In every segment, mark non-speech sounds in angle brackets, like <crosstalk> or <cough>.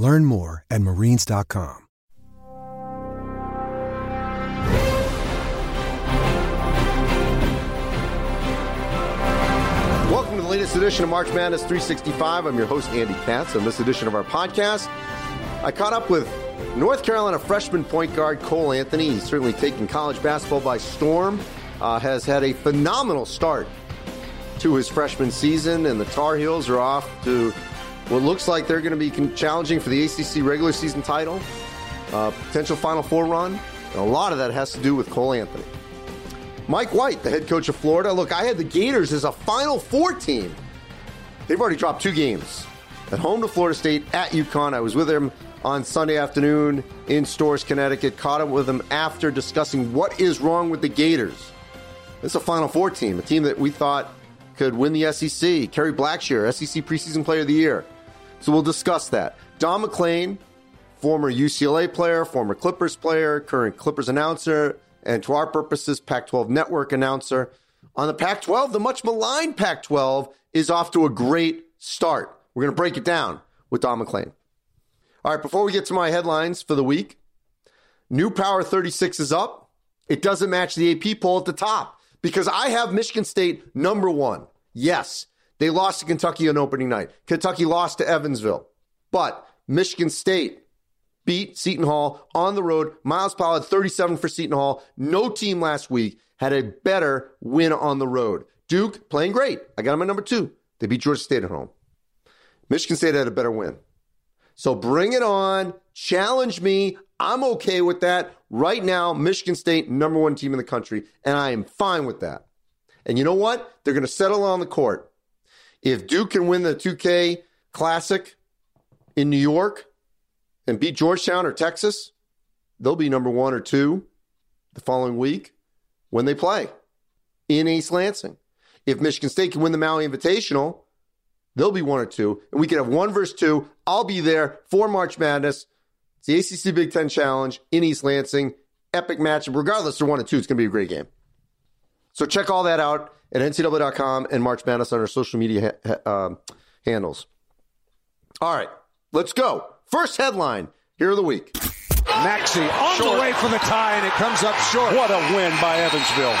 Learn more at marines.com. Welcome to the latest edition of March Madness 365. I'm your host, Andy Katz. On this edition of our podcast, I caught up with North Carolina freshman point guard Cole Anthony. He's certainly taken college basketball by storm, uh, has had a phenomenal start to his freshman season, and the Tar Heels are off to what looks like they're going to be challenging for the ACC regular season title, uh, potential Final Four run. And a lot of that has to do with Cole Anthony. Mike White, the head coach of Florida. Look, I had the Gators as a Final Four team. They've already dropped two games at home to Florida State, at UConn. I was with him on Sunday afternoon in Storrs, Connecticut. Caught up with him after discussing what is wrong with the Gators. It's a Final Four team, a team that we thought could win the SEC. Kerry Blackshear, SEC preseason player of the year. So we'll discuss that. Don MacLean, former UCLA player, former Clippers player, current Clippers announcer, and to our purposes, Pac 12 network announcer. On the Pac 12, the much maligned Pac 12 is off to a great start. We're going to break it down with Don MacLean. All right, before we get to my headlines for the week, New Power 36 is up. It doesn't match the AP poll at the top because I have Michigan State number one. Yes, they lost to Kentucky on opening night. Kentucky lost to Evansville, but Michigan State beat Seton Hall on the road. Myles Powell had 37 for Seton Hall. No team last week had a better win on the road. Duke playing great. I got them at number two. They beat Georgia State at home. Michigan State had a better win. So bring it on. Challenge me. I'm okay with that. Right now, Michigan State, number one team in the country, and I am fine with that. And you know what? They're going to settle on the court. If Duke can win the 2K Classic in New York, and beat Georgetown or Texas, they'll be number one or two the following week when they play in East Lansing. If Michigan State can win the Maui Invitational, they'll be one or two, and we could have one versus two. I'll be there for March Madness. It's the ACC Big Ten Challenge in East Lansing. Epic matchup. Regardless, they're one or two. It's going to be a great game. So check all that out at ncaa.com and March Madness on our social media ha- uh, handles. All right, let's go. First headline here of the week. Maxey on short. the way for the tie, and it comes up short. What a win by Evansville.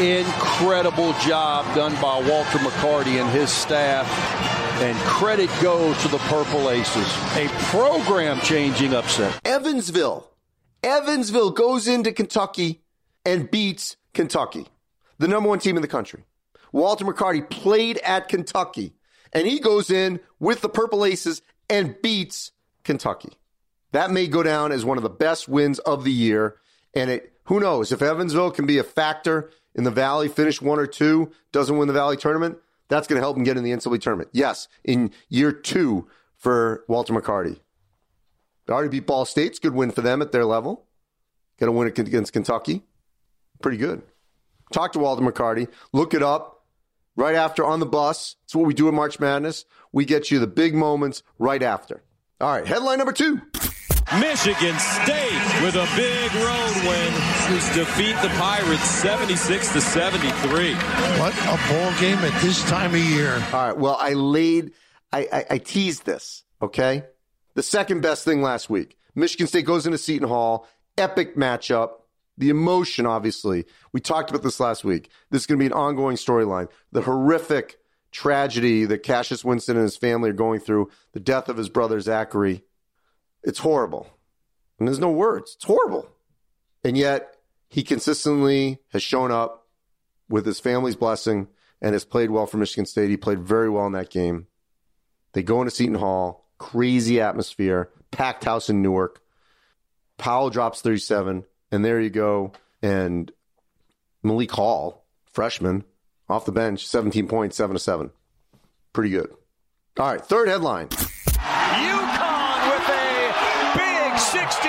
Incredible job done by Walter McCarty and his staff. And credit goes to the Purple Aces. A program changing upset. Evansville. Evansville goes into Kentucky and beats Kentucky, the number one team in the country. Walter McCarty played at Kentucky, and he goes in with the Purple Aces and beats Kentucky. That may go down as one of the best wins of the year. And it, who knows, if Evansville can be a factor in the Valley, finish one or two, doesn't win the Valley tournament, that's going to help him get in the NCAA tournament. Yes, in year two for Walter McCarty. They already beat Ball State's good win for them at their level. Got to win it against Kentucky. Pretty good. Talk to Walter McCarty. Look it up right after on the bus. It's what we do in March Madness. We get you the big moments right after. All right, headline number two. Michigan State with a big road win to defeat the Pirates 76 to 73. What a ball game at this time of year. All right, well, I laid, I, I, I teased this, okay? The second best thing last week. Michigan State goes into Seton Hall, epic matchup. The emotion, obviously. We talked about this last week. This is going to be an ongoing storyline. The horrific tragedy that Cassius Winston and his family are going through, the death of his brother Zachary. It's horrible. And there's no words. It's horrible. And yet he consistently has shown up with his family's blessing and has played well for Michigan State. He played very well in that game. They go into Seton Hall, crazy atmosphere, packed house in Newark. Powell drops 37, and there you go. And Malik Hall, freshman, off the bench, 17 points, 7 to 7. Pretty good. All right, third headline. UConn with a big 62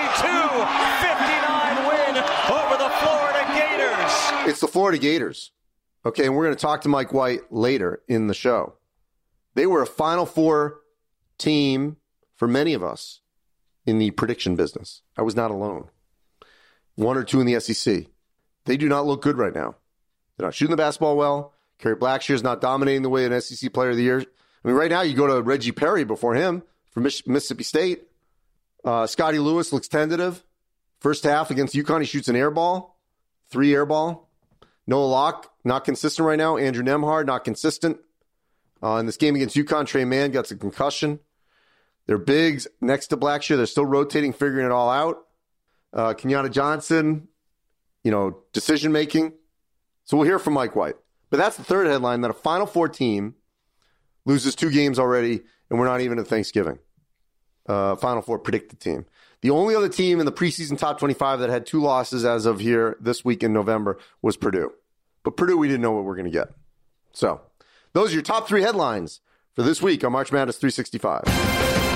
59 win over the Florida Gators. It's the Florida Gators. Okay, and we're going to talk to Mike White later in the show. They were a Final Four team for many of us in the prediction business. I was not alone. One or two in the SEC. They do not look good right now. They're not shooting the basketball well. Kerry Blackshear is not dominating the way an SEC player of the year. I mean, right now you go to Reggie Perry before him from Mississippi State. Uh, Scottie Lewis looks tentative. First half against UConn, he shoots an air ball, three air ball. Noah Locke, not consistent right now. Andrew Nembhard, not consistent. Uh, in this game against UConn, Tre Mann got a concussion. They're bigs next to Blackshear. They're still rotating, figuring it all out. Uh, Keyontae Johnson, you know, decision making. So we'll hear from Mike White. But that's the third headline that a Final Four team loses two games already, and we're not even at Thanksgiving. Uh, Final Four predicted team. The only other team in the preseason top 25 that had two losses as of here this week in November was Purdue. But Purdue, we didn't know what we are going to get. So those are your top three headlines for this week on March Madness 365.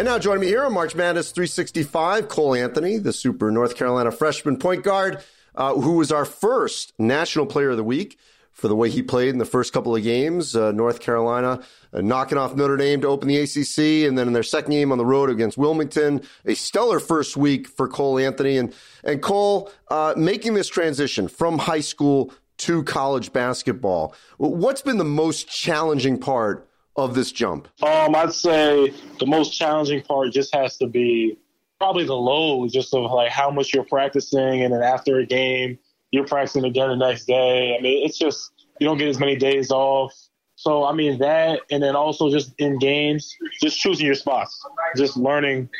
And now joining me here on March Madness 365, Cole Anthony, the super North Carolina freshman point guard, uh, who was our first National Player of the Week for the way he played in the first couple of games. Uh, North Carolina uh, knocking off Notre Dame to open the ACC, and then in their second game on the road against Wilmington, a stellar first week for Cole Anthony. And and Cole uh, making this transition from high school to college basketball. What's been the most challenging part of this jump? Um, I'd say the most challenging part just has to be probably the load, just of like how much you're practicing, and then after a game, you're practicing again the next day. I mean, it's just you don't get as many days off. So I mean that, and then also just in games, just choosing your spots, just learning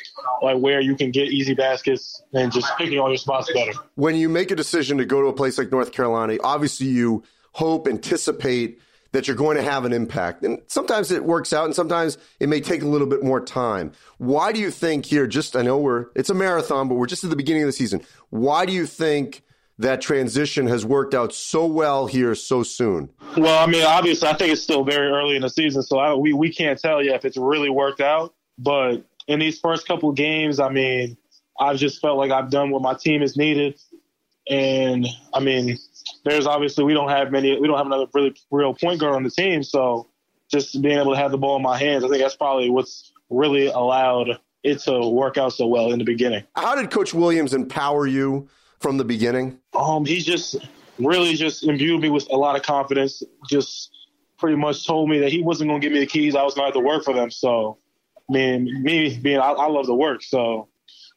like where you can get easy baskets, and just picking all your spots better. When you make a decision to go to a place like North Carolina, obviously you hope, anticipate that you're going to have an impact, and sometimes it works out, and sometimes it may take a little bit more time. Why do you think here? Just I know we're it's a marathon, but we're just at the beginning of the season. Why do you think? that transition has worked out so well here so soon? Well, I mean, obviously, I think it's still very early in the season, so I, we we can't tell yet if it's really worked out. But in these first couple games, I mean, I've just felt like I've done what my team is needed, and I mean, there's obviously we don't have many, we don't have another really real point guard on the team, so just being able to have the ball in my hands, I think that's probably what's really allowed it to work out so well in the beginning. How did Coach Williams empower you? from the beginning? Um, he just really just imbued me with a lot of confidence. Just pretty much told me that he wasn't going to give me the keys. I was going to have to work for them. So, I mean, me being, I, I love the work. So,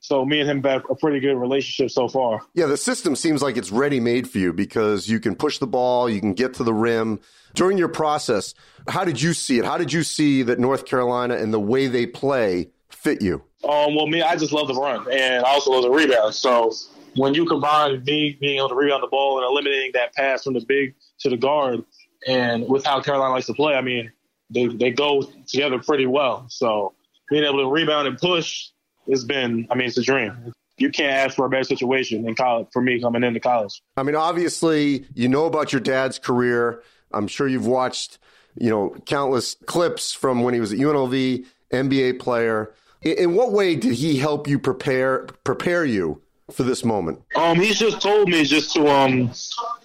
so me and him have a pretty good relationship so far. Yeah, the system seems like it's ready made for you because you can push the ball, you can get to the rim. During your process, how did you see it? How did you see that North Carolina and the way they play fit you? Um, well, me, I just love the run, and I also love the rebound. So when you combine me being able to rebound the ball and eliminating that pass from the big to the guard, and with how Carolina likes to play, I mean, they they go together pretty well. So being able to rebound and push has been, I mean, it's a dream. You can't ask for a better situation in college for me coming into college. I mean, obviously, you know about your dad's career. I'm sure you've watched, you know, countless clips from when he was at UNLV, NBA player. In what way did he help you prepare prepare you for this moment? Um, he's just told me just to um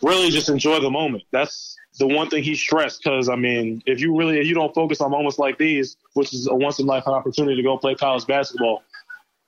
really just enjoy the moment. That's the one thing he stressed because I mean, if you really if you don't focus on moments like these, which is a once in a lifetime opportunity to go play college basketball,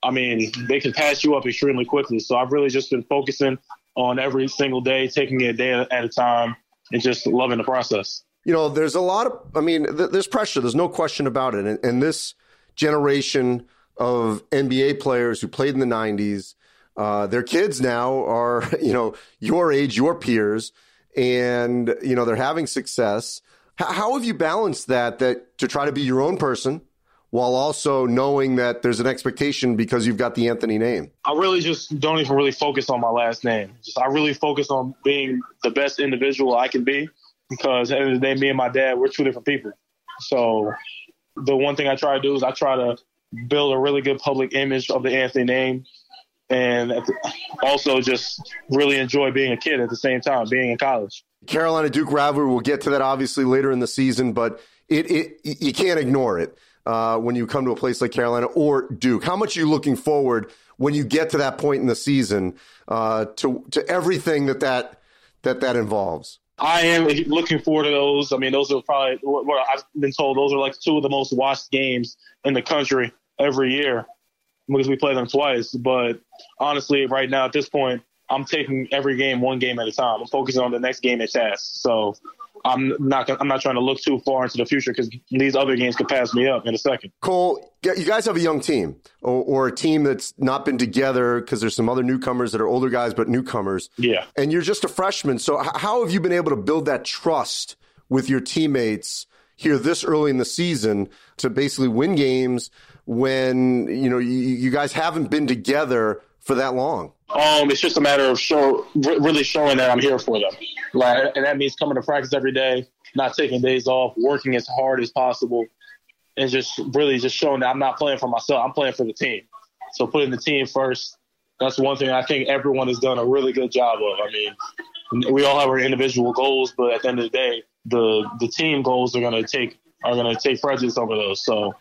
I mean, they can pass you up extremely quickly. So I've really just been focusing on every single day, taking it a day at a time, and just loving the process. You know, there's a lot of, I mean, th- there's pressure. There's no question about it. And, and this generation of NBA players who played in the 90s uh, their kids now are, <laughs> you know, your age, your peers, and you know they're having success. H- how have you balanced that? That to try to be your own person while also knowing that there's an expectation because you've got the Anthony name? I really just don't even really focus on my last name. Just I really focus on being the best individual I can be because at the end of the day, me and my dad, we're two different people. So the one thing I try to do is I try to build a really good public image of the Anthony name and also just really enjoy being a kid at the same time, being in college. Carolina Duke rivalry, we'll get to that obviously later in the season, but it, it you can't ignore it uh, when you come to a place like Carolina or Duke. How much are you looking forward when you get to that point in the season uh, to to everything that that that that involves? I am looking forward to those. I mean, those are probably what I've been told. Those are like two of the most watched games in the country every year because we play them twice. But honestly, right now at this point, I'm taking every game one game at a time. I'm focusing on the next game at has. So I'm not I'm not trying to look too far into the future because these other games could pass me up in a second. Cole, you guys have a young team or, or a team that's not been together because there's some other newcomers that are older guys but newcomers. Yeah, and you're just a freshman. So how have you been able to build that trust with your teammates here this early in the season to basically win games when you know you, you guys haven't been together for that long? Um, it's just a matter of show, really showing that I'm here for them. Like, and that means coming to practice every day, not taking days off, working as hard as possible, and just really just showing that I'm not playing for myself. I'm playing for the team. So putting the team first. That's one thing I think everyone has done a really good job of. I mean, we all have our individual goals, but at the end of the day, the the team goals are going to take are going to take precedence over those. So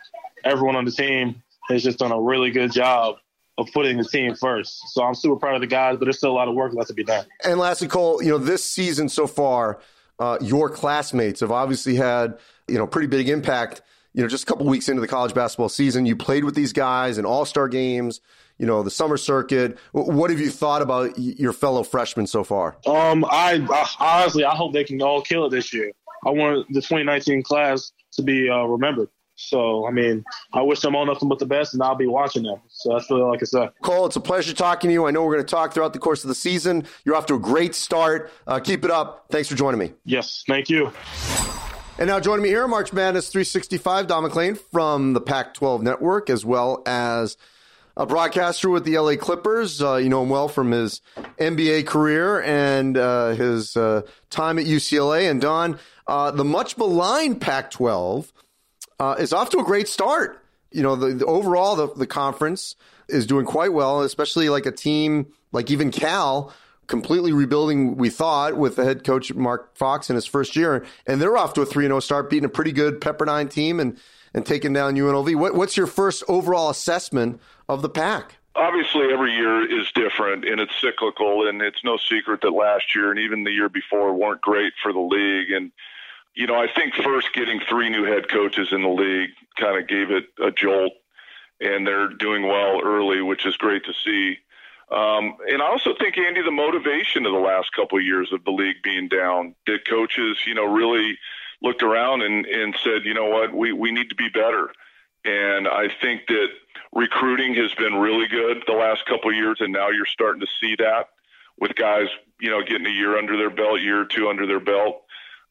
everyone on the team has just done a really good job of putting the team first. So I'm super proud of the guys, but there's still a lot of work left to be done. And lastly, Cole, you know, this season so far, uh, your classmates have obviously had, you know, pretty big impact. You know, just a couple weeks into the college basketball season, you played with these guys in all star games, you know, the summer circuit. What have you thought about your fellow freshmen so far? Um, I, I honestly, I hope they can all kill it this year. I want the 2019 class to be uh, remembered. So, I mean, I wish them all nothing but the best, and I'll be watching them. So that's really all I can say. Cole, it's a pleasure talking to you. I know we're going to talk throughout the course of the season. You're off to a great start. Uh, keep it up. Thanks for joining me. Yes, thank you. And now joining me here, March Madness 365, Don MacLean from the Pac 12 Network, as well as a broadcaster with the LA Clippers. Uh, you know him well from his NBA career and uh, his uh, time at UCLA. And Don, uh, the much maligned Pac 12 uh, is off to a great start. You know, the, the, overall the, the conference is doing quite well, especially like a team like even Cal completely rebuilding. We thought with the head coach Mark Fox in his first year, and they're off to a 3 0 start, beating a pretty good Pepperdine team and and taking down UNLV. What, what's your first overall assessment of the pack? Obviously, every year is different and it's cyclical, and it's no secret that last year and even the year before weren't great for the league. And you know, I think first getting three new head coaches in the league kind of gave it a jolt, and they're doing well early, which is great to see. Um, and I also think Andy, the motivation of the last couple of years of the league being down, that coaches, you know, really looked around and, and said, you know what, we, we need to be better. And I think that recruiting has been really good the last couple of years, and now you're starting to see that with guys, you know, getting a year under their belt, year or two under their belt.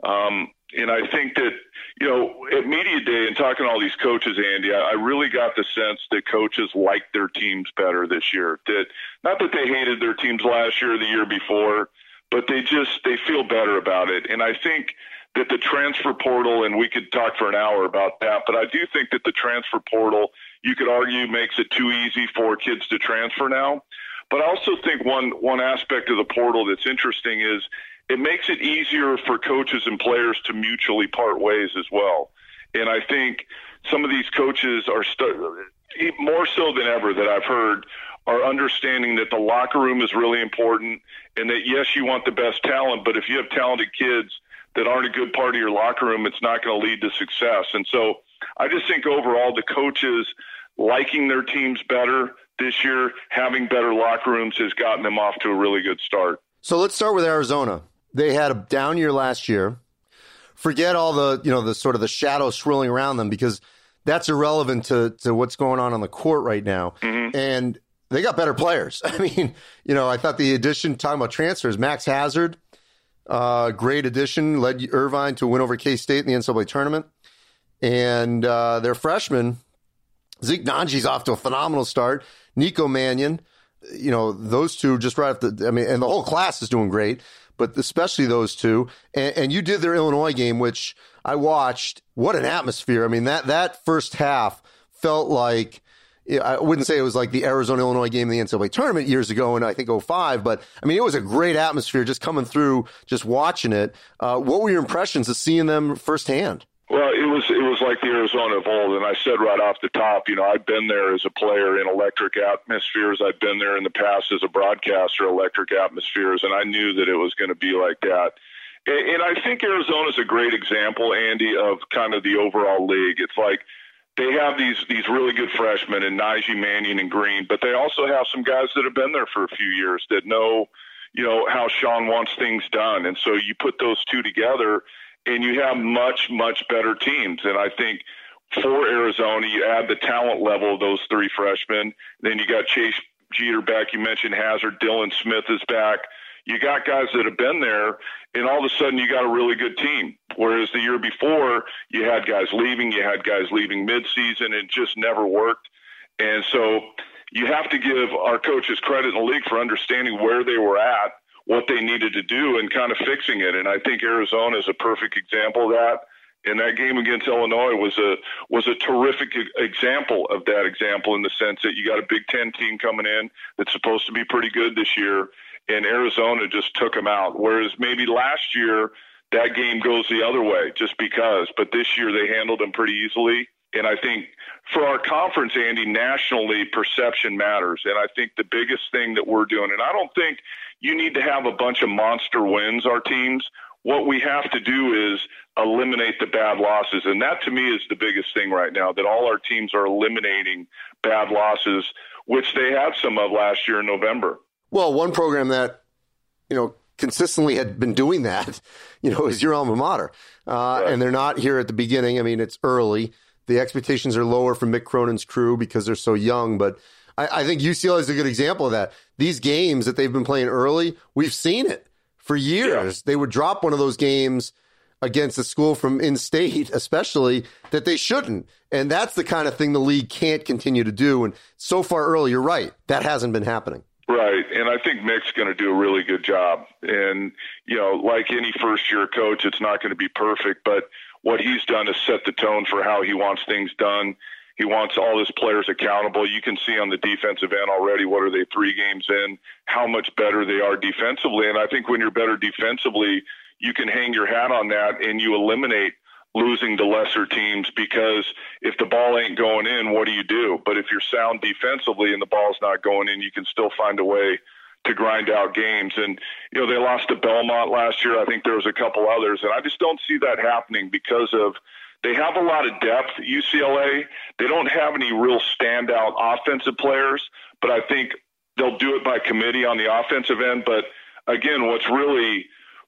Um, and I think that, you know, at Media Day and talking to all these coaches, Andy, I, I really got the sense that coaches like their teams better this year. That not that they hated their teams last year or the year before, but they just they feel better about it. And I think that the transfer portal, and we could talk for an hour about that, but I do think that the transfer portal, you could argue, makes it too easy for kids to transfer now. But I also think one one aspect of the portal that's interesting is it makes it easier for coaches and players to mutually part ways as well. And I think some of these coaches are more so than ever that I've heard are understanding that the locker room is really important and that yes, you want the best talent, but if you have talented kids that aren't a good part of your locker room, it's not going to lead to success. And so I just think overall the coaches liking their teams better this year, having better locker rooms has gotten them off to a really good start. So let's start with Arizona they had a down year last year. Forget all the, you know, the sort of the shadow swirling around them because that's irrelevant to, to what's going on on the court right now. Mm-hmm. And they got better players. <laughs> I mean, you know, I thought the addition, talking about transfers, Max Hazzard, uh, great addition, led Irvine to win over K State in the NCAA tournament. And uh, their freshman, Zeke Nnaji's off to a phenomenal start. Nico Mannion, you know, those two just right off the, I mean, and the whole class is doing great, but especially those two. And, and you did their Illinois game, which I watched. What an atmosphere. I mean, that, that first half felt like, I wouldn't say it was like the Arizona Illinois game in the NCAA tournament years ago in I think 05, but I mean, it was a great atmosphere just coming through, just watching it. Uh, what were your impressions of seeing them firsthand? Well, it was it was like the Arizona of old, and I said right off the top, you know, I've been there as a player in electric atmospheres. I've been there in the past as a broadcaster, electric atmospheres, and I knew that it was going to be like that. And, and I think Arizona is a great example, Andy, of kind of the overall league. It's like they have these these really good freshmen in Nnaji Mannion and Green, but they also have some guys that have been there for a few years that know, you know, how Sean wants things done, and so you put those two together and you have much, much better teams. And I think for Arizona, you add the talent level of those three freshmen. Then you got Chase Jeter back. You mentioned Hazzard. Dylan Smith is back. You got guys that have been there, and all of a sudden you got a really good team. Whereas the year before, you had guys leaving, you had guys leaving midseason, it just never worked. And so you have to give our coaches credit in the league for understanding where they were at what they needed to do and kind of fixing it. And I think Arizona is a perfect example of that. And that game against Illinois was a was a terrific example of that example in the sense that you got a Big Ten team coming in that's supposed to be pretty good this year, and Arizona just took them out. Whereas maybe last year that game goes the other way just because, but this year they handled them pretty easily. And I think for our conference, Andy, nationally, perception matters. And I think the biggest thing that we're doing, and I don't think you need to have a bunch of monster wins, our teams. What we have to do is eliminate the bad losses. And that to me is the biggest thing right now that all our teams are eliminating bad losses, which they had some of last year in November. Well, one program that, you know, consistently had been doing that, <laughs> you know, is your alma mater. Uh, right. And they're not here at the beginning. I mean, it's early. The expectations are lower for Mick Cronin's crew because they're so young, but I, I think UCLA is a good example of that. These games that they've been playing early, we've seen it for years. Yeah. They would drop one of those games against a school from in state, <laughs> especially that they shouldn't. And that's the kind of thing the league can't continue to do. And so far early, you're right. That hasn't been happening. Right. And I think Mick's going to do a really good job. And, you know, like any first year coach, it's not going to be perfect, but what he's done is set the tone for how he wants things done. He wants all his players accountable. You can see on the defensive end already what are they three games in, how much better they are defensively. And I think when you're better defensively, you can hang your hat on that and you eliminate losing to lesser teams because if the ball ain't going in, what do you do? But if you're sound defensively and the ball's not going in, you can still find a way to grind out games. And, you know, they lost to Belmont last year. I think there was a couple others. And I just don't see that happening because of – they have a lot of depth UCLA. They don't have any real standout offensive players, but I think they'll do it by committee on the offensive end. But again, what's really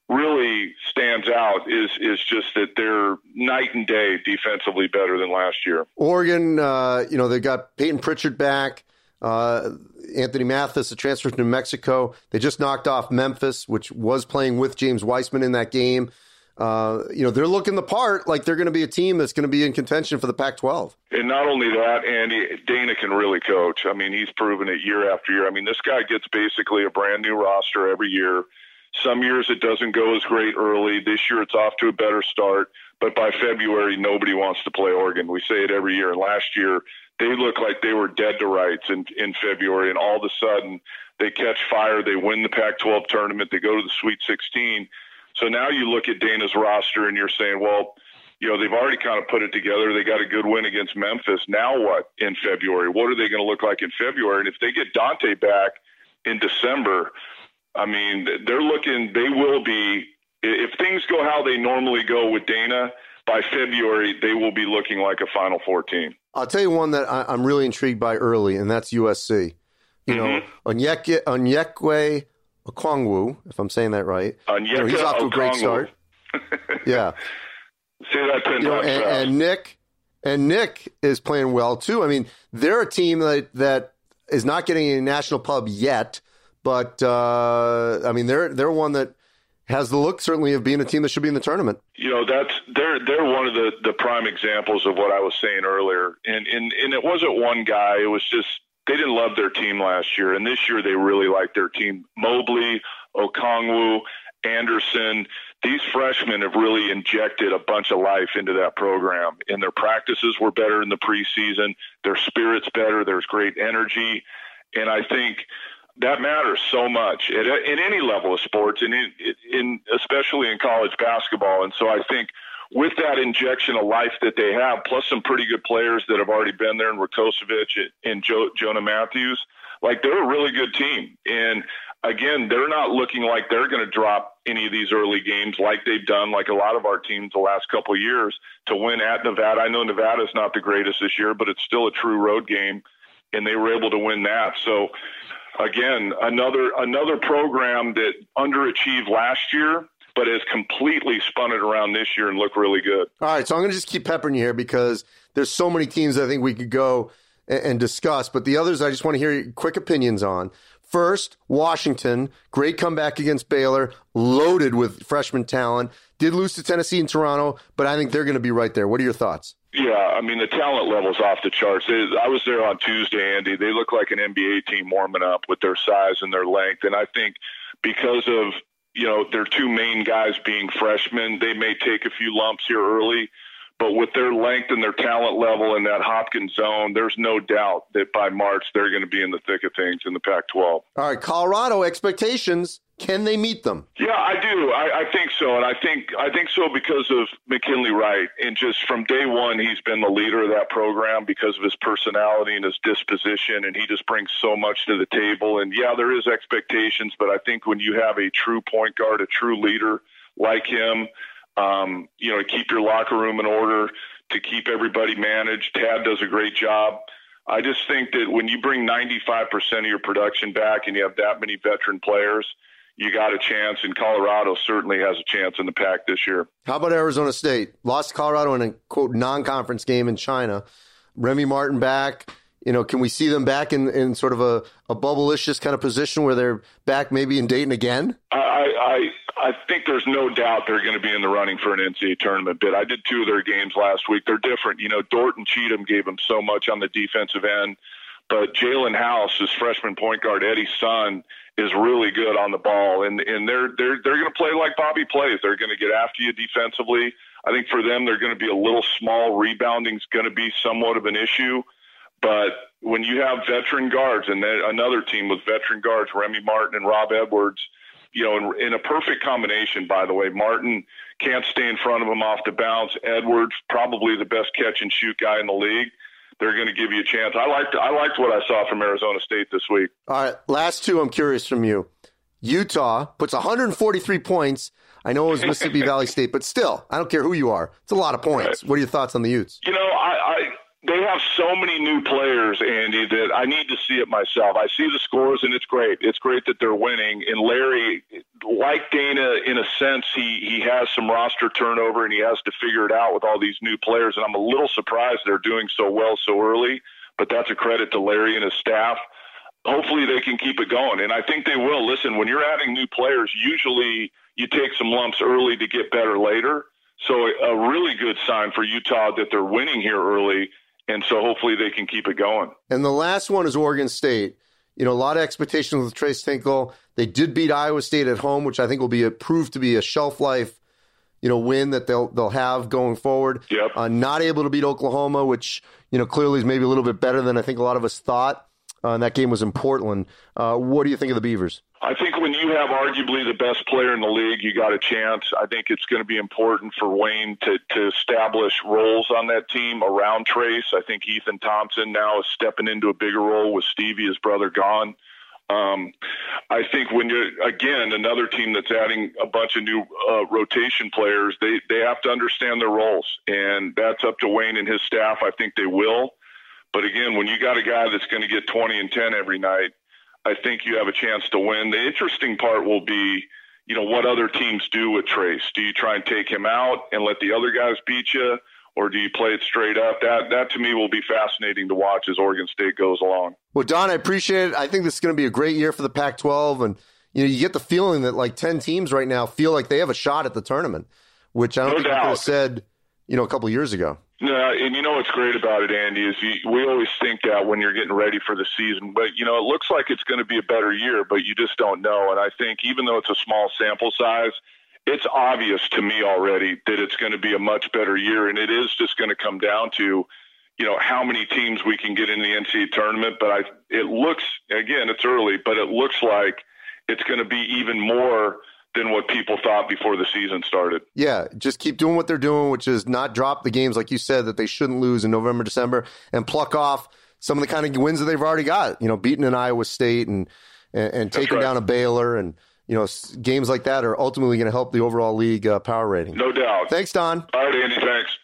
really stands out is is just that they're night and day defensively better than last year. Oregon, uh, you know, they got Payton Pritchard back. Uh, Anthony Mathis, a transfer to New Mexico. They just knocked off Memphis, which was playing with James Wiseman in that game. Uh, you know, they're looking the part like they're going to be a team that's going to be in contention for the Pac 12. And not only that, Andy, Dana can really coach. I mean, he's proven it year after year. I mean, this guy gets basically a brand new roster every year. Some years it doesn't go as great early. This year it's off to a better start. But by February, nobody wants to play Oregon. We say it every year. And last year, they looked like they were dead to rights in, in February. And all of a sudden, they catch fire. They win the Pac 12 tournament. They go to the Sweet 16 so now you look at Dana's roster and you're saying, well, you know, they've already kind of put it together. They got a good win against Memphis. Now what in February? What are they going to look like in February? And if they get Dante back in December, I mean, they're looking, they will be, if things go how they normally go with Dana, by February, they will be looking like a Final Four team. I'll tell you one that I, am really intrigued by early, and that's USC. You mm-hmm. know, Onyeka, Onyekwe Okongwu, if I'm saying that right. Onyeka you know, he's off to a great start. yeah. <laughs> Say that ten you know, and, and, Nick and Nick is playing well too. I mean, they're a team that that is not getting a national pub yet, but uh, I mean they're they're one that has the look certainly of being a team that should be in the tournament. You know, that's they're they're one of the the prime examples of what I was saying earlier. And and and it wasn't one guy. It was just they didn't love their team last year, and this year they really like their team. Mobley, Okongwu, Anderson. These freshmen have really injected a bunch of life into that program, and their practices were better in the preseason. Their spirit's better. There's great energy, and I think that matters so much at, in any level of sports, and in, in especially in college basketball. And so I think with that injection of life that they have, plus some pretty good players that have already been there, and Rakocevic and jo- Jonah Matthews, like they're a really good team. And again, they're not looking like they're going to drop any of these early games like they've done, like a lot of our teams the last couple of years, to win at Nevada. I know Nevada's not the greatest this year, but it's still a true road game, and they were able to win that. So again, another another program that underachieved last year, but has completely spun it around this year and look really good. All right, so I'm going to just keep peppering you here because there's so many teams I think we could go and, and discuss, but the others I just want to hear your quick opinions on. First, Washington, great comeback against Baylor, loaded with freshman talent. Did lose to Tennessee and Toronto, but I think they're going to be right there. What are your thoughts? Yeah, I mean the talent level's off the charts. They, I was there on Tuesday, Andy. They look like an NBA team warming up with their size and their length, and I think because of you know their two main guys being freshmen, they may take a few lumps here early. But with their length and their talent level in that Hopkins zone, there's no doubt that by March they're going to be in the thick of things in the Pac-12. All right, Colorado expectations. Can they meet them? Yeah, I do. I, I, think so, and I think I think so because of McKinley Wright, and just from day one, he's been the leader of that program because of his personality and his disposition, and he just brings so much to the table. And yeah, there is expectations, but I think when you have a true point guard, a true leader like him, um, you know, keep your locker room in order, to keep everybody managed. Tad does a great job. I just think that when you bring 95% of your production back and you have that many veteran players, you got a chance, and Colorado certainly has a chance in the pack this year. How about Arizona State? Lost Colorado in a quote non-conference game in China. Remy Martin back. You know, can we see them back in, in sort of a, a bubble-licious kind of position where they're back maybe in Dayton again? I, I I think there's no doubt they're going to be in the running for an NCAA tournament bid. I did two of their games last week. They're different. You know, Dorton Cheatham gave them so much on the defensive end, but Jaelen House, his freshman point guard, Eddie's son, is really good on the ball, and and they're they're they're going to play like Bobby plays. They're going to get after you defensively. I think for them, they're going to be a little small. Rebounding is going to be somewhat of an issue, but when you have veteran guards and then another team with veteran guards, Remy Martin and Rob Edwards, you know, in, in a perfect combination. By the way, Martin can't stay in front of him off the bounce. Edwards probably the best catch and shoot guy in the league they're going to give you a chance. I liked I liked what I saw from Arizona State this week. All right, last two. I'm curious from you. Utah puts 143 points. I know it was Mississippi <laughs> Valley State, but still, I don't care who you are. It's a lot of points. What are your thoughts on the Utes? You know, I, I they have so many new players, Andy, that I need to see it myself. I see the scores, and it's great. It's great that they're winning. And Larry, like Dana, in a sense, he he has some roster turnover, and he has to figure it out with all these new players. And I'm a little surprised they're doing so well so early. But that's a credit to Larry and his staff. Hopefully, they can keep it going, and I think they will. Listen, when you're adding new players, usually you take some lumps early to get better later. So a really good sign for Utah that they're winning here early and so hopefully they can keep it going. And the last one is Oregon State. You know, a lot of expectations with Tres Tinkle. They did beat Iowa State at home, which I think will be a, proved to be a shelf life, you know, win that they'll they'll have going forward. Yep. Uh, not able to beat Oklahoma, which you know clearly is maybe a little bit better than I think a lot of us thought. Uh, and that game was in Portland. Uh, what do you think of the Beavers? I think when you have arguably the best player in the league, you got a chance. I think it's going to be important for Wayne to, to establish roles on that team around Tres. I think Ethan Thompson now is stepping into a bigger role with Stevie, his brother, gone. Um, I think when you're again another team that's adding a bunch of new uh, rotation players, they they have to understand their roles, and that's up to Wayne and his staff. I think they will. But again, when you got a guy that's going to get 20 and 10 every night, I think you have a chance to win. The interesting part will be, you know, what other teams do with Tres. Do you try and take him out and let the other guys beat you, or do you play it straight up? That that to me will be fascinating to watch as Oregon State goes along. Well, Don, I appreciate it. I think this is going to be a great year for the Pac-12, and you know, you get the feeling that like 10 teams right now feel like they have a shot at the tournament, which I don't No think doubt. could have said, you know, a couple years ago. No, and you know what's great about it, Andy, is you, we always think that when you're getting ready for the season. But you know, it looks like it's going to be a better year, but you just don't know. And I think even though it's a small sample size, it's obvious to me already that it's going to be a much better year, and it is just going to come down to, you know, how many teams we can get in the NCAA tournament. But I, it looks again, it's early, but it looks like it's going to be even more than what people thought before the season started. Yeah, just keep doing what they're doing, which is not drop the games like you said that they shouldn't lose in November, December, and pluck off some of the kind of wins that they've already got. You know, beating an Iowa State and and, and taking right. down a Baylor, and you know, games like that are ultimately going to help the overall league uh, power rating. No doubt. Thanks, Don. All right, Andy. Thanks.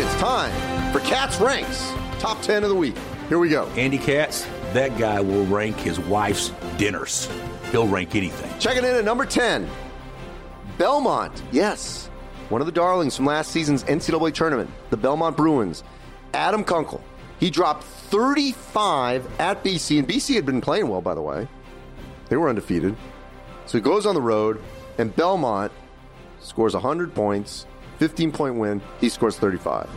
It's time for Katz Rankz Top Ten of the Week. Here we go. Andy Katz, that guy will rank his wife's dinners. He'll rank anything. Checking in at number 10, Belmont. Yes, one of the darlings from last season's NCAA tournament, the Belmont Bruins. Adam Kunkel. He dropped 35 at BC, and BC had been playing well, by the way. They were undefeated. So he goes on the road, and Belmont scores 100 points, 15 point win. He scores 35.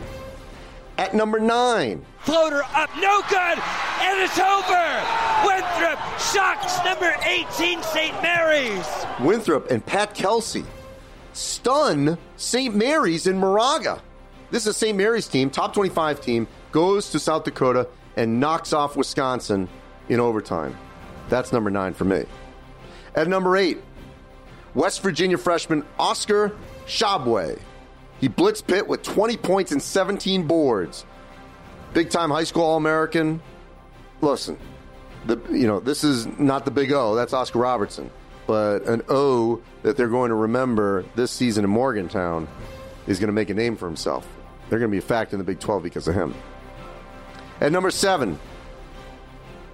At number nine, Floater up, no good, and it's over. Winthrop shocks number 18 St. Mary's. Winthrop and Pat Kelsey stun St. Mary's in Moraga. This is a St. Mary's team, top 25 team, goes to South Dakota and knocks off Wisconsin in overtime. That's number nine for me. At number eight, West Virginia freshman Oscar Tshiebwe. He blitzed Pitt with 20 points and 17 boards. Big time high school All American. Listen, the you know this is not the big O. That's Oscar Robertson, but an O that they're going to remember this season in Morgantown is going to make a name for himself. They're going to be a fact in the Big 12 because of him. At number seven,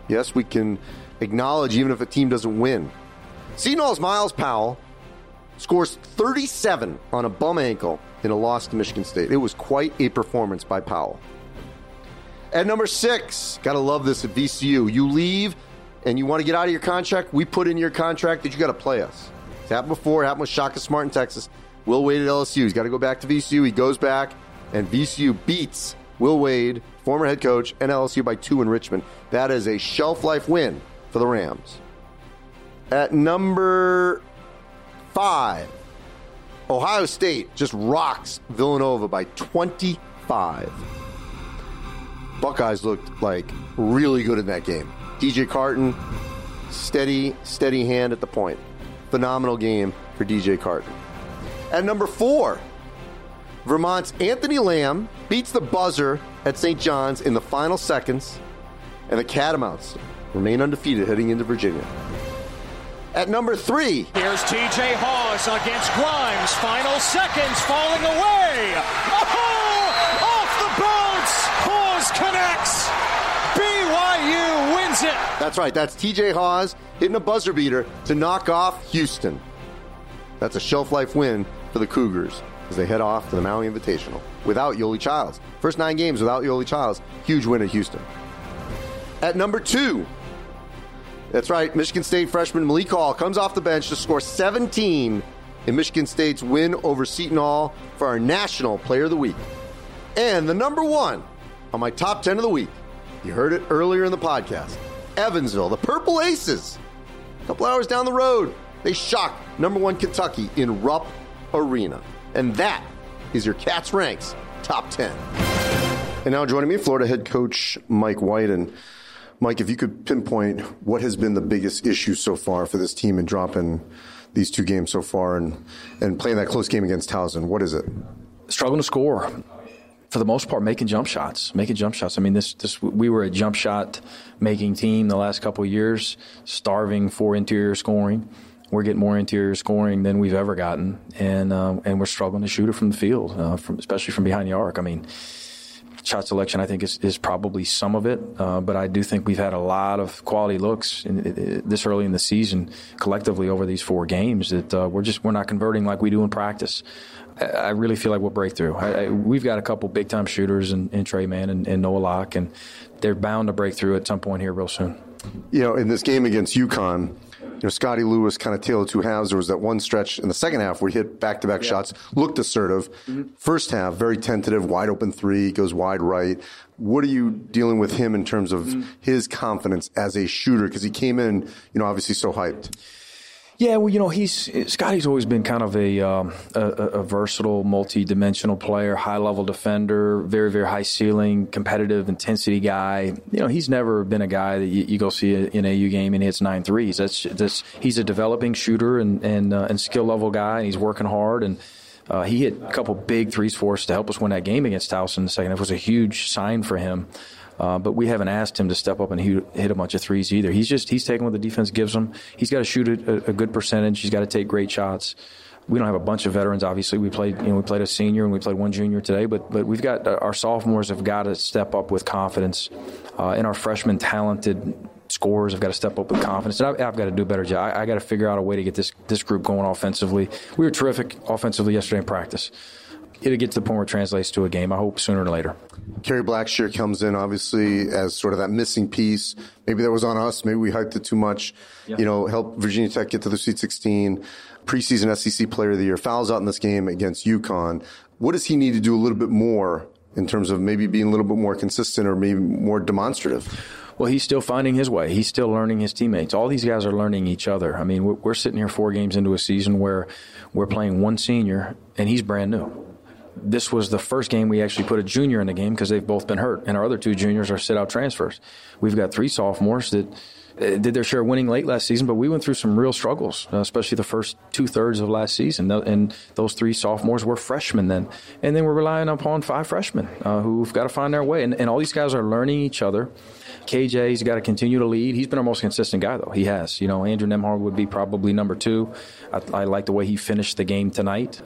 yes, we can acknowledge even if a team doesn't win. Seton's Myles Powell scores 37 on a bum ankle in a loss to Michigan State. It was quite a performance by Powell. At number six, gotta love this at VCU. You leave and you want to get out of your contract, we put in your contract that you got to play us. It's happened before, it happened with Shaka Smart in Texas. Will Wade at LSU. He's got to go back to VCU. He goes back, and VCU beats Will Wade, former head coach, and LSU by two in Richmond. That is a shelf life win for the Rams. At number five, Ohio State just rocks Villanova by 25. Buckeyes looked like really good in that game. DJ Carton, steady, steady hand at the point. Phenomenal game for DJ Carton. At number four, Vermont's Anthony Lamb beats the buzzer at St. John's in the final seconds, and the Catamounts remain undefeated heading into Virginia. At number three, Here's TJ Haws against Grimes. Final seconds falling away. Oh, off the bounce. Haws connects. BYU wins it. That's right. That's TJ Haws hitting a buzzer beater to knock off Houston. That's a shelf life win for the Cougars as they head off to the Maui Invitational without Yoeli Childs. First nine games without Yoeli Childs. Huge win at Houston. At number two, that's right, Michigan State freshman Malik Hall comes off the bench to score 17 in Michigan State's win over Seton Hall for our National Player of the Week. And the number one on my top 10 of the week, you heard it earlier in the podcast Evansville, the Purple Aces. A couple hours down the road, they shock number one Kentucky in Rupp Arena. And that is your Katz Rankz top 10. And now joining me, Florida head coach Mike White. And Mike, if you could pinpoint what has been the biggest issue so far for this team in dropping these two games so far and, and playing that close game against Towson, what is it? struggling to score. For the most part making jump shots making jump shots. I mean this this we were a jump shot making team the last couple of years starving for interior scoring. We're getting more interior scoring than we've ever gotten. And um, and we're struggling to shoot it from the field uh, from especially from behind the arc. I mean shot selection, I think, is, is probably some of it. Uh, but I do think we've had a lot of quality looks in, in, this early in the season, collectively over these four games, that uh, we're just we're not converting like we do in practice. I, really feel like we'll break through. I, I, we've got a couple big time shooters in, in Tre Mann and, and Noah Locke, and they're bound to break through at some point here real soon. You know, in this game against UConn, you know, Scottie Lewis kind of tailed two halves. There was that one stretch in the second half where he hit back to back shots, looked assertive. Mm-hmm. First half, very tentative, wide open three, goes wide right. What are you dealing with him in terms of mm-hmm. his confidence as a shooter? Because he came in, you know, obviously so hyped. Yeah, well, you know, he's Scottie's always been kind of a, um, a, a versatile, multi-dimensional player, high-level defender, very, very high ceiling, competitive intensity guy. You know, he's never been a guy that you, you go see in an AAU game and he hits nine threes. That's that's he's a developing shooter and and uh, and skill level guy, and he's working hard and. Uh, he hit a couple big threes for us to help us win that game against Towson in the second. It was a huge sign for him. Uh, but we haven't asked him to step up and hit a bunch of threes either. He's just he's taking what the defense gives him. He's got to shoot a, a good percentage. He's got to take great shots. We don't have a bunch of veterans. Obviously, we played you know we played a senior and we played one junior today. But but we've got uh, our sophomores have got to step up with confidence, uh, and our freshmen talented scorers have got to step up with confidence. And I, have got to do a better job. I, I got to figure out a way to get this this group going offensively. We were terrific offensively yesterday in practice it'll get to the point where it translates to a game. I hope sooner or later. Kerry Blackshear comes in obviously as sort of that missing piece. Maybe that was on us. Maybe we hyped it too much. Yeah. You know, help Virginia Tech get to the Sweet 16. Preseason SEC Player of the Year fouls out in this game against UConn. What does he need to do a little bit more in terms of maybe being a little bit more consistent or maybe more demonstrative? Well, he's still finding his way. He's still learning his teammates. All these guys are learning each other. I mean, we're, we're sitting here four games into a season where we're playing one senior and he's brand new this was the first game we actually put a junior in the game because they've both been hurt, and our other two juniors are sit out transfers. We've got three sophomores that uh, did their share of winning late last season, but we went through some real struggles, uh, especially the first two thirds of last season. And those three sophomores were freshmen then. And then we're relying upon five freshmen uh, who've got to find their way. And, and all these guys are learning each other. KJ's got to continue to lead. He's been our most consistent guy, though. He has. You know, Andrew Nembhard would be probably number two. I, I like the way he finished the game tonight.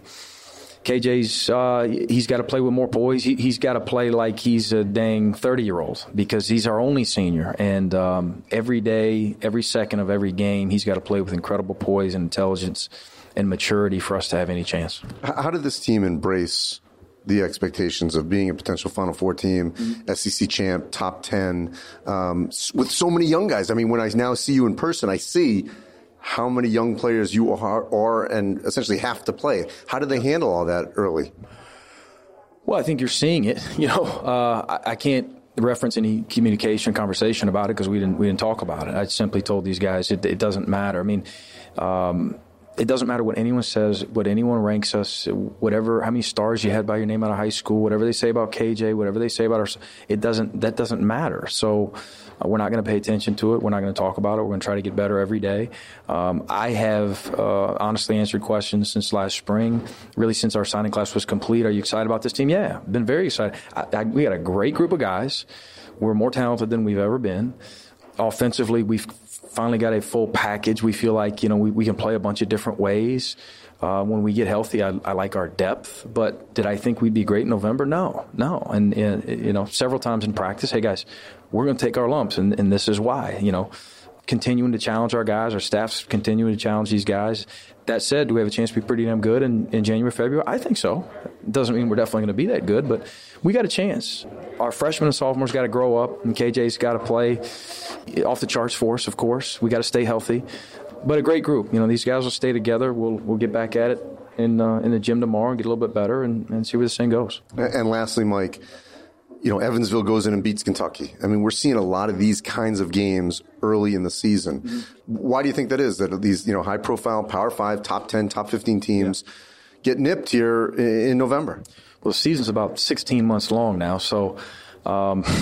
KJ's uh, he's got to play with more poise. He, has got to play like he's a dang thirty year old because he's our only senior. And um, every day, every second of every game, he's got to play with incredible poise and intelligence and maturity for us to have any chance. How did this team embrace? the expectations of being a potential Final Four team, mm-hmm. SEC champ, top 10, um, with so many young guys. I mean, when I now see you in person, I see how many young players you are, are and essentially have to play. How do they handle all that early? Well, I think you're seeing it. <laughs> You know, uh, I, I, can't reference any communication, conversation about it because we didn't we didn't talk about it. I simply told these guys it, it doesn't matter. I mean. Um, it doesn't matter what anyone says, what anyone ranks us, whatever, how many stars you had by your name out of high school, whatever they say about KJ, whatever they say about us, it doesn't, that doesn't matter. So, uh, we're not going to pay attention to it. We're not going to talk about it. We're going to try to get better every day. Um, I have uh, honestly answered questions since last spring, really since our signing class was complete. Are you excited about this team? Yeah, been very excited. I, I, we got a great group of guys. We're more talented than we've ever been. Offensively, we've finally got a full package. We feel like you know we, we can play a bunch of different ways. Uh, when we get healthy, I, I, like our depth. But did I think we'd be great in November? No, no. And, and you know, several times in practice, hey guys, we're going to take our lumps, and, and this is why. You know, continuing to challenge our guys, our staff's continuing to challenge these guys. That said, do we have a chance to be pretty damn good in, in January, February? I think so. Doesn't mean we're definitely going to be that good, but we got a chance. Our freshmen and sophomores got to grow up, and KJ's got to play off the charts for us, of course. We got to stay healthy but a great group. You know, these guys will stay together. We'll we'll get back at it in uh, in the gym tomorrow and get a little bit better and, and see where this thing goes. And lastly, Mike, you know, Evansville goes in and beats Kentucky. I mean, we're seeing a lot of these kinds of games early in the season. Mm-hmm. Why do you think that is? That these you know high profile Power Five, Top Ten, Top Fifteen teams yeah. get nipped here in November? Well, the season's about 16 months long now, so. Um, <laughs>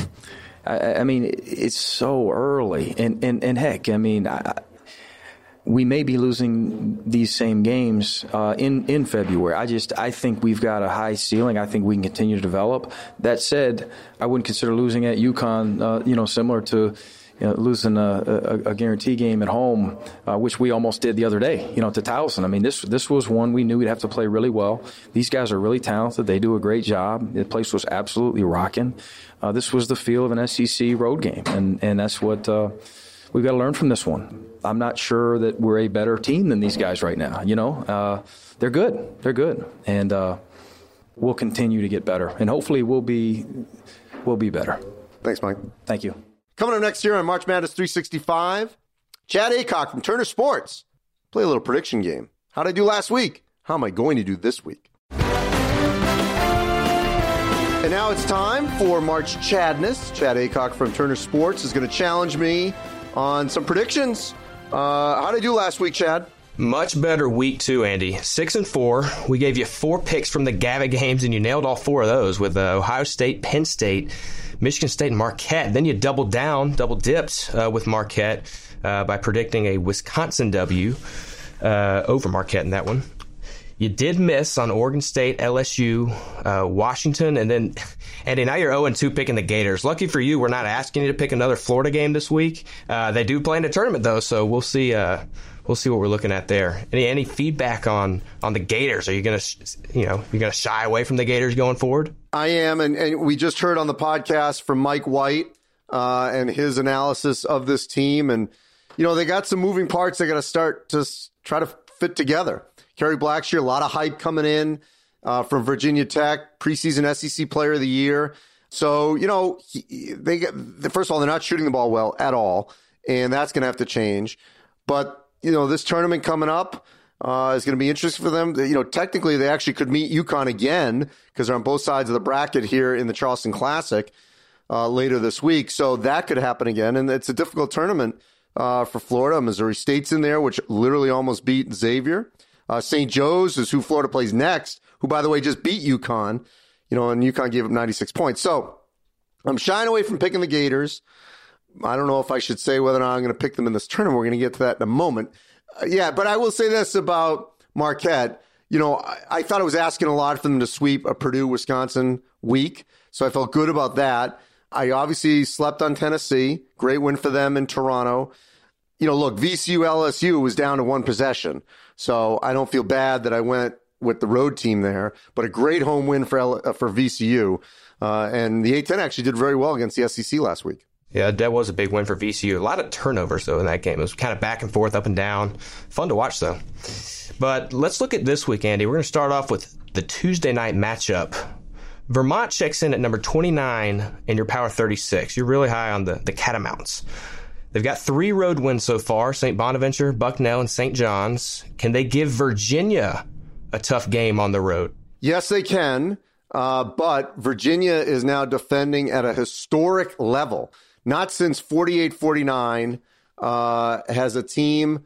I, I, mean, it's so early, and and, and heck, I mean, I, we may be losing these same games uh, in in February. I just I think we've got a high ceiling. I think we can continue to develop. That said, I wouldn't consider losing at UConn. Uh, you know, similar to. You know, losing a, a, a, guarantee game at home, uh, which we almost did the other day, you know, to Towson. I mean, this this was one we knew we'd have to play really well. These guys are really talented. They do a great job. The place was absolutely rocking. Uh, this was the feel of an SEC road game, and and that's what uh, we've got to learn from this one. I'm not sure that we're a better team than these guys right now. You know, uh, they're good. They're good, and uh, we'll continue to get better, and hopefully we'll be we'll be better. Thanks, Mike. Thank you. Coming up next year on March Madness 365, Chad Acock from Turner Sports. Play a little prediction game. How'd I do last week? How am I going to do this week? And now it's time for March Chadness. Chad Acock from Turner Sports is going to challenge me on some predictions. Uh, how did I do last week, Chad? Much better week two, Andy. Six and four. We gave you four picks from the Gavitt games, and you nailed all four of those with uh, Ohio State, Penn State, Michigan State, and Marquette. Then you doubled down, double dipped uh, with Marquette uh, by predicting a Wisconsin W uh, over Marquette in that one. You did miss on Oregon State, LSU, uh, Washington, and then, <laughs> Andy, now you're 0 2 picking the Gators. Lucky for you, we're not asking you to pick another Florida game this week. Uh, they do play in a tournament, though, so we'll see. Uh, we'll see what we're looking at there. Any any feedback on on the Gators? Are you gonna you know you gonna shy away from the Gators going forward? I am, and, and we just heard on the podcast from Mike White uh, and his analysis of this team, and you know they got some moving parts. They got to start to try to fit together. Kerry Blackshear, a lot of hype coming in uh, from Virginia Tech, preseason SEC Player of the Year. So you know he, they get first of all they're not shooting the ball well at all, and that's going to have to change. But you know this tournament coming up. Uh, is going to be interesting for them. You know, technically, they actually could meet UConn again because they're on both sides of the bracket here in the Charleston Classic uh, later this week. So that could happen again. And it's a difficult tournament uh, for Florida. Missouri State's in there, which literally almost beat Xavier. Uh, St. Joe's is who Florida plays next, who, by the way, just beat UConn, you know, and UConn gave up 96 points. So I'm shying away from picking the Gators. I don't know if I should say whether or not I'm going to pick them in this tournament. We're going to get to that in a moment. Uh, yeah, but I will say this about Marquette. You know, I, I thought I was asking a lot for them to sweep a Purdue Wisconsin week. So I felt good about that. I obviously slept on Tennessee. Great win for them in Toronto. You know, look, VCU LSU was down to one possession. So I don't feel bad that I went with the road team there, but a great home win for L- uh, for VCU. Uh, and the A10 actually did very well against the SEC last week. Yeah, that was a big win for VCU. A lot of turnovers though in that game. It was kind of back and forth, up and down. Fun to watch though. But let's look at this week, Andy. We're going to start off with the Tuesday night matchup. Vermont checks in at number 29 in your power 36. You're really high on the, the Catamounts. They've got three road wins so far St. Bonaventure, Bucknell, and St. John's. Can they give Virginia a tough game on the road? Yes, they can. Uh, but Virginia is now defending at a historic level. Not since 48 49 uh, has a team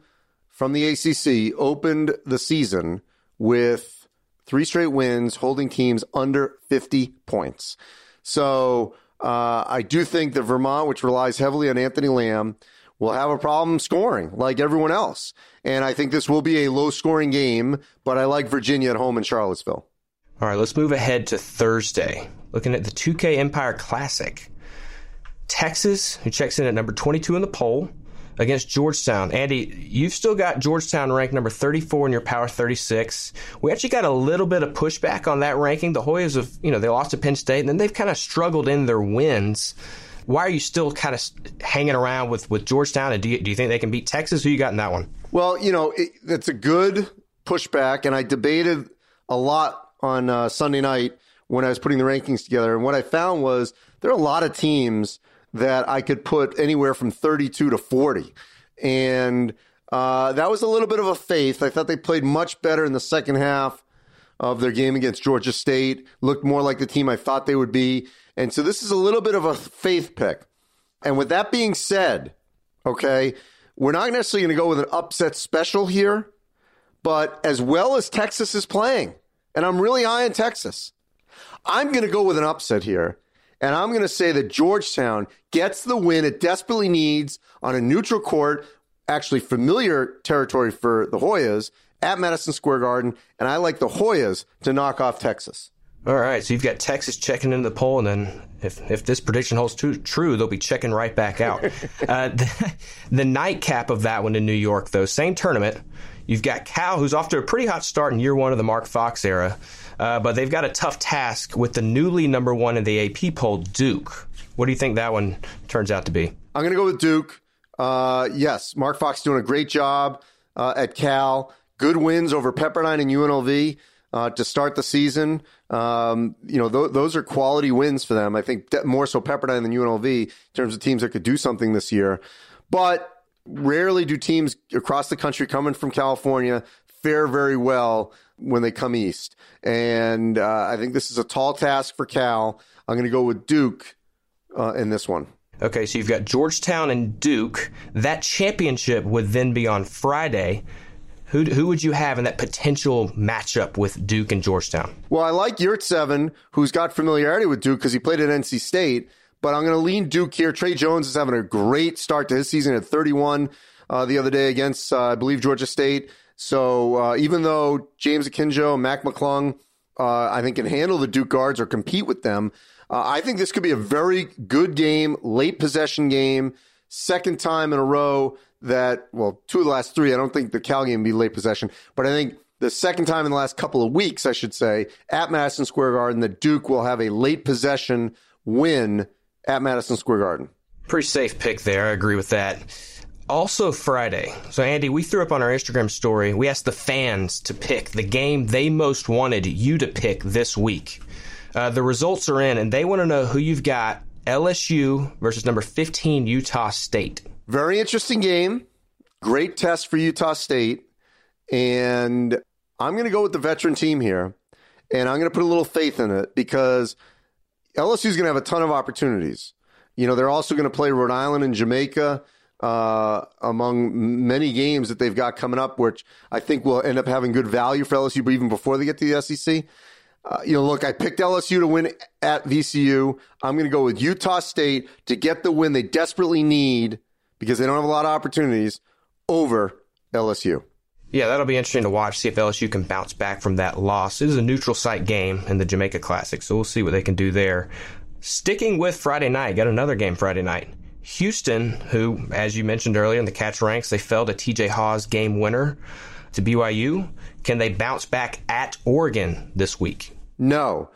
from the ACC opened the season with three straight wins, holding teams under 50 points. So uh, I do think that Vermont, which relies heavily on Anthony Lamb, will have a problem scoring like everyone else. And I think this will be a low scoring game, but I like Virginia at home in Charlottesville. All right, let's move ahead to Thursday. Looking at the 2K Empire Classic. Texas, who checks in at number 22 in the poll, against Georgetown. Andy, you've still got Georgetown ranked number 34 in your power 36. We actually got a little bit of pushback on that ranking. The Hoyas have, you know, they lost to Penn State and then they've kind of struggled in their wins. Why are you still kind of hanging around with, with Georgetown? And do you, do you think they can beat Texas? Who you got in that one? Well, you know, it, it's a good pushback. And I debated a lot on uh, Sunday night when I was putting the rankings together. And what I found was there are a lot of teams that I could put anywhere from 32 to 40. And uh, that was a little bit of a faith. I thought they played much better in the second half of their game against Georgia State, looked more like the team I thought they would be. And so this is a little bit of a faith pick. And with that being said, okay, we're not necessarily going to go with an upset special here, but as well as Texas is playing, and I'm really high in Texas, I'm going to go with an upset here and I'm going to say that Georgetown gets the win it desperately needs on a neutral court, actually familiar territory for the Hoyas at Madison Square Garden. And I like the Hoyas to knock off Texas. All right, so you've got Texas checking into the poll, and then if, if this prediction holds true, true, they'll be checking right back out. <laughs> uh, <laughs> the, the nightcap of that one in New York, though, same tournament. You've got Cal, who's off to a pretty hot start in year one of the Mark Fox era. Uh, but they've got a tough task with the newly number one in the AP poll, Duke. What do you think that one turns out to be? I'm going to go with Duke. Uh, yes, Mark Fox doing a great job uh, at Cal. Good wins over Pepperdine and UNLV. uh, to start the season. Um, you know, th- those are quality wins for them. I think more so Pepperdine than UNLV in terms of teams that could do something this year. But rarely do teams across the country coming from California fare very well when they come east. And uh, I think this is a tall task for Cal. I'm going to go with Duke uh, in this one. Okay, so you've got Georgetown and Duke. That championship would then be on Friday. Who, who would you have in that potential matchup with Duke and Georgetown? Well, I like Yurtseven, who's got familiarity with Duke because he played at NC State, but I'm going to lean Duke here. Tre Jones is having a great start to his season at 31 uh, the other day against, uh, I believe, Georgia State. So uh, even though James Akinjo, Mac McClung, uh, I think can handle the Duke guards or compete with them, uh, I think this could be a very good game, late possession game, second time in a row that, well, two of the last three. I don't think the Cal game be late possession, but I think the second time in the last couple of weeks, I should say, at Madison Square Garden, the Duke will have a late possession win at Madison Square Garden. Pretty safe pick there. I agree with that. Also, Friday. So, Andy, we threw up on our Instagram story. We asked the fans to pick the game they most wanted you to pick this week. Uh, the results are in, and they want to know who you've got LSU versus number 15 Utah State. Very interesting game. Great test for Utah State. And I'm going to go with the veteran team here. And I'm going to put a little faith in it because LSU is going to have a ton of opportunities. You know, they're also going to play Rhode Island and Jamaica uh, among many games that they've got coming up, which I think will end up having good value for LSU, even before they get to the SEC. Uh, you know, look, I picked LSU to win at VCU. I'm going to go with Utah State to get the win they desperately need because they don't have a lot of opportunities over LSU. Yeah, that'll be interesting to watch, see if LSU can bounce back from that loss. It is a neutral site game in the Jamaica Classic, so we'll see what they can do there. Sticking with Friday night, got another game Friday night. Houston, who, as you mentioned earlier in the Katz Rankz, they fell to TJ Haws game winner to BYU. Can they bounce back at Oregon this week? No.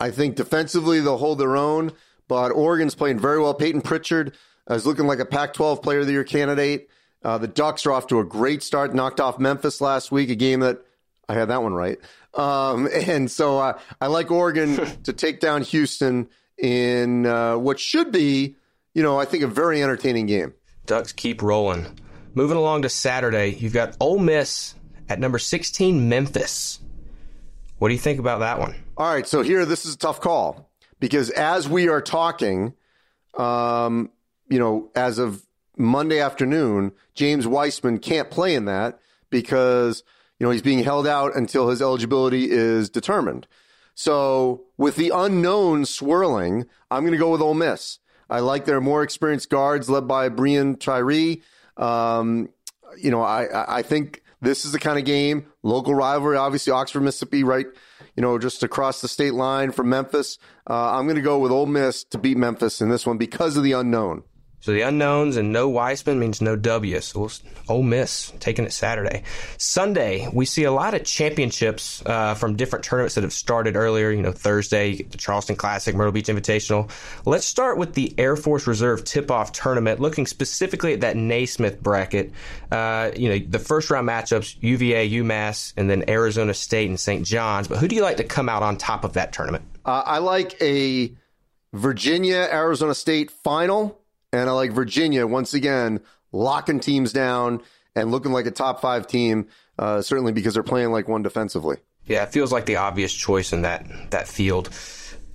I think defensively they'll hold their own, but Oregon's playing very well. Payton Pritchard is looking like a Pac 12 player of the year candidate. Uh, the Ducks are off to a great start, knocked off Memphis last week, a game that I had that one right. Um, <laughs> and so uh, I like Oregon <laughs> to take down Houston in uh, what should be you know, I think a very entertaining game. Ducks keep rolling. Moving along to Saturday, you've got Ole Miss at number 16, Memphis. What do you think about that one? All right, so here, this is a tough call because as we are talking, um, you know, as of Monday afternoon, James Wiseman can't play in that because, you know, he's being held out until his eligibility is determined. So with the unknown swirling, I'm going to go with Ole Miss. I like their more experienced guards led by Breein Tyree. Um, you know, I, I think this is the kind of game, local rivalry, obviously Oxford, Mississippi, right, you know, just across the state line from Memphis. Uh, I'm going to go with Ole Miss to beat Memphis in this one because of the unknown. So the unknowns and no Wiseman means no W. So we'll, Ole Miss taking it Saturday. Sunday, we see a lot of championships uh, from different tournaments that have started earlier. You know, Thursday, the Charleston Classic, Myrtle Beach Invitational. Let's start with the Air Force Reserve tip-off tournament, looking specifically at that Naismith bracket. Uh, you know, the first round matchups, UVA, UMass, and then Arizona State and St. John's. But who do you like to come out on top of that tournament? Uh, I like a Virginia Arizona State final and I like Virginia once again locking teams down and looking like a top five team, uh, certainly because they're playing like one defensively. Yeah, it feels like the obvious choice in that that field.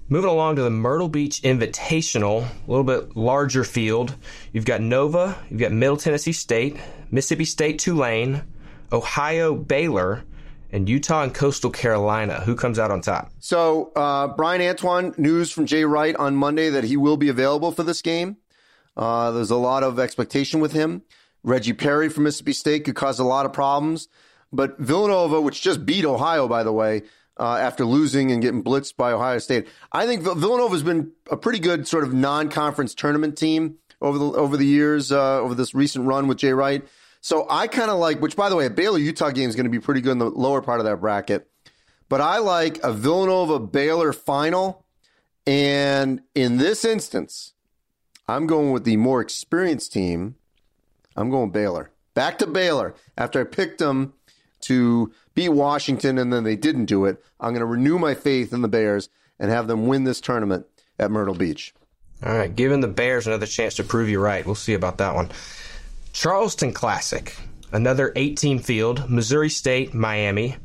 Moving along to the Myrtle Beach Invitational, a little bit larger field. You've got Nova, you've got Middle Tennessee State, Mississippi State Tulane, Ohio Baylor, and Utah and Coastal Carolina. Who comes out on top? So, uh, Bryan Antoine, news from Jay Wright on Monday that he will be available for this game. Uh, there's a lot of expectation with him. Reggie Perry from Mississippi State could cause a lot of problems. But Villanova, which just beat Ohio, by the way, uh, after losing and getting blitzed by Ohio State, I think Villanova's been a pretty good sort of non-conference tournament team over the over the years, uh, over this recent run with Jay Wright. So I kind of like, which by the way, a Baylor Utah game is going to be pretty good in the lower part of that bracket. But I like a Villanova Baylor final. And in this instance, I'm going with the more experienced team. I'm going Baylor. Back to Baylor after I picked them to beat Washington and then they didn't do it. I'm going to renew my faith in the Bears and have them win this tournament at Myrtle Beach. All right, giving the Bears another chance to prove you right. We'll see about that one. Charleston Classic, another 18 field, Missouri State, Miami,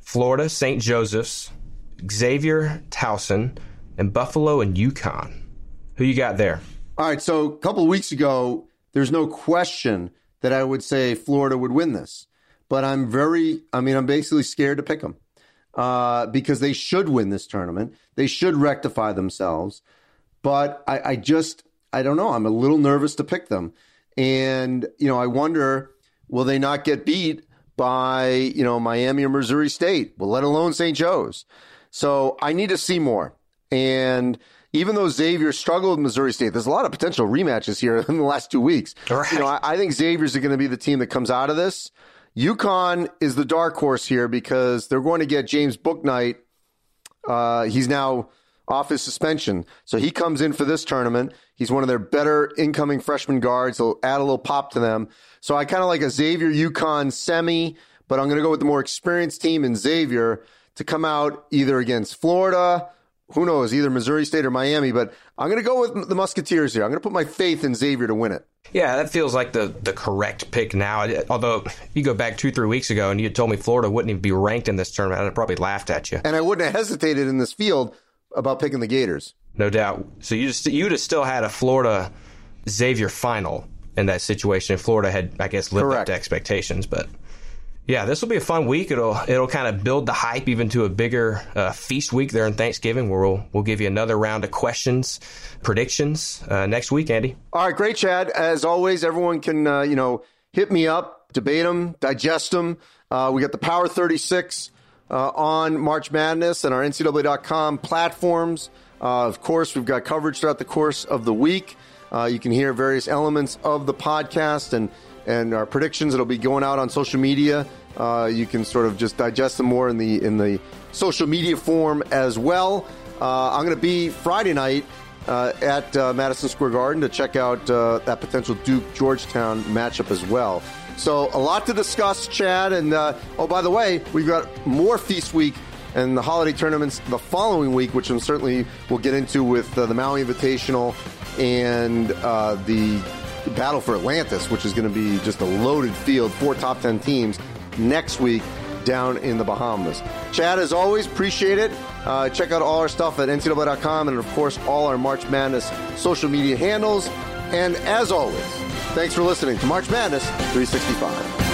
Florida, St. Joseph's, Xavier, Towson, and Buffalo and UConn. Who you got there? All right, so a couple of weeks ago, there's no question that I would say Florida would win this. But I'm very, I mean, I'm basically scared to pick them uh, because they should win this tournament. They should rectify themselves. But I, I just, I don't know. I'm a little nervous to pick them. And, you know, I wonder, will they not get beat by, you know, Miami or Missouri State, well, let alone St. Joe's? So I need to see more. And even though Xavier struggled with Missouri State, there's a lot of potential rematches here <laughs> in the last two weeks. Right. You know, I, I think Xavier's going to be the team that comes out of this. UConn is the dark horse here because they're going to get James Bouknight. Uh, he's now off his suspension. So he comes in for this tournament. He's one of their better incoming freshman guards. He'll add a little pop to them. So I kind of like a Xavier UConn semi, but I'm going to go with the more experienced team in Xavier to come out either against Florida, who knows, either Missouri State or Miami, but I'm going to go with the Musketeers here. I'm going to put my faith in Xavier to win it. Yeah, that feels like the, the correct pick now. Although, you go back two, three weeks ago and you told me Florida wouldn't even be ranked in this tournament, I'd have probably laughed at you. And I wouldn't have hesitated in this field about picking the Gators. No doubt. So you just, you'd have still had a Florida Xavier final in that situation if Florida had, I guess, lived Correct. up to expectations. But yeah, this will be a fun week. It'll it'll kind of build the hype even to a bigger uh, feast week there in Thanksgiving, where we'll we'll give you another round of questions, predictions uh, next week, Andy. All right, great, Chad. As always, everyone can uh, you know hit me up, debate them, digest them. Uh, we got the Power Thirty Six uh, on March Madness and our NCAA.com platforms. Uh, of course, we've got coverage throughout the course of the week. You can hear various elements of the podcast and and our predictions. It'll be going out on social media. Uh, you can sort of just digest them more in the in the social media form as well. Uh, I'm going to be Friday night uh, at uh, Madison Square Garden to check out uh, that potential Duke Georgetown matchup as well. So a lot to discuss, Chad. And uh, oh, by the way, we've got more Feast Week and the holiday tournaments the following week, which I'm certainly will get into with the Maui Invitational and the battle for Atlantis, which is going to be just a loaded field, four top 10 teams next week down in the Bahamas. Chad, as always, appreciate it. Uh, check out all our stuff at NCAA.com and, of course, all our March Madness social media handles. And as always, thanks for listening to March Madness 365.